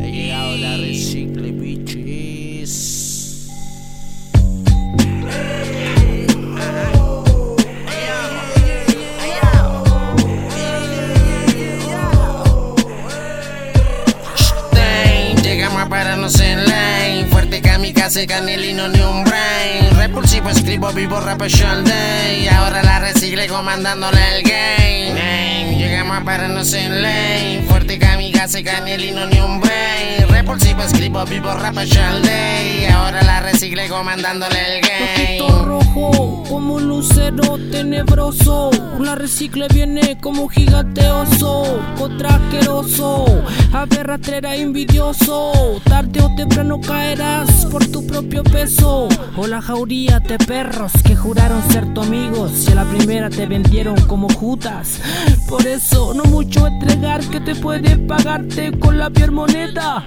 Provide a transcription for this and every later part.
He llegado la recicle, bitches. Llegamos a pararnos en canelino ni un brain. Repulsivo, escribo, vivo, rap all day Ahora la recicle comandándole el game. Llegamos a pararnos en lane Fuerte kamikaze, canelino ni un brain Repulsivo, escribo, vivo, rap all day. Ahora la recicle comandándole el game como un lucero tenebroso. La recicle viene como un gigante oso, contra asqueroso, a ver rastrera envidioso. Tarde o temprano caerás por tu propio peso. O la jauría de perros que juraron ser tu amigos y a la primera te vendieron como Judas. Por eso, no mucho entregar que te puede pagarte con la peor moneda.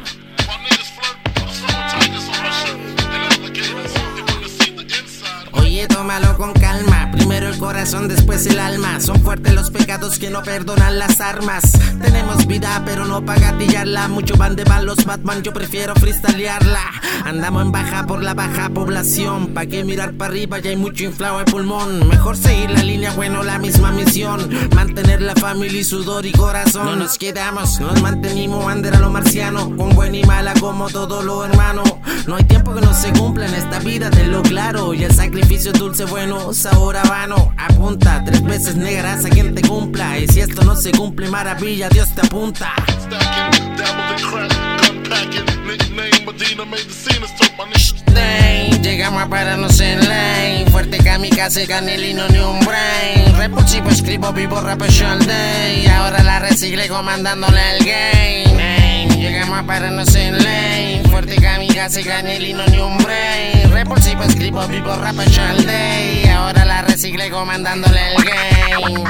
Oye, tómalo con calma. Primero el corazón, después el alma. Son fuertes los pecados que no perdonan las armas. Tenemos vida, pero no para gatillarla. Mucho van de mal los Batman, yo prefiero freestylearla. Andamos en baja por la baja población. Pa' que mirar para arriba, ya hay mucho inflado el pulmón. Mejor seguir la línea, bueno, la misma misión. Mantener la familia y sudor y corazón. No nos quedamos, nos mantenimos under a lo marciano. Con buena y mala, como todo lo hermano. No hay tiempo que no se cumpla en esta vida, de lo claro. Y el sacrificio dulce, bueno, sabor habano. Apunta, tres veces negarás a quien te cumpla. Y si esto no se cumple, maravilla, Dios te apunta. Llegamos a pararnos en lane Fuerte kamikaze, canelino ni un brain Repulsivo, escribo, vivo, rap all day Ahora la recicle comandándole el game Llegamos a pararnos en lane Fuerte kamikaze, canelino ni un brain Repulsivo, escribo, vivo, rap all day Ahora la recicle comandándole el game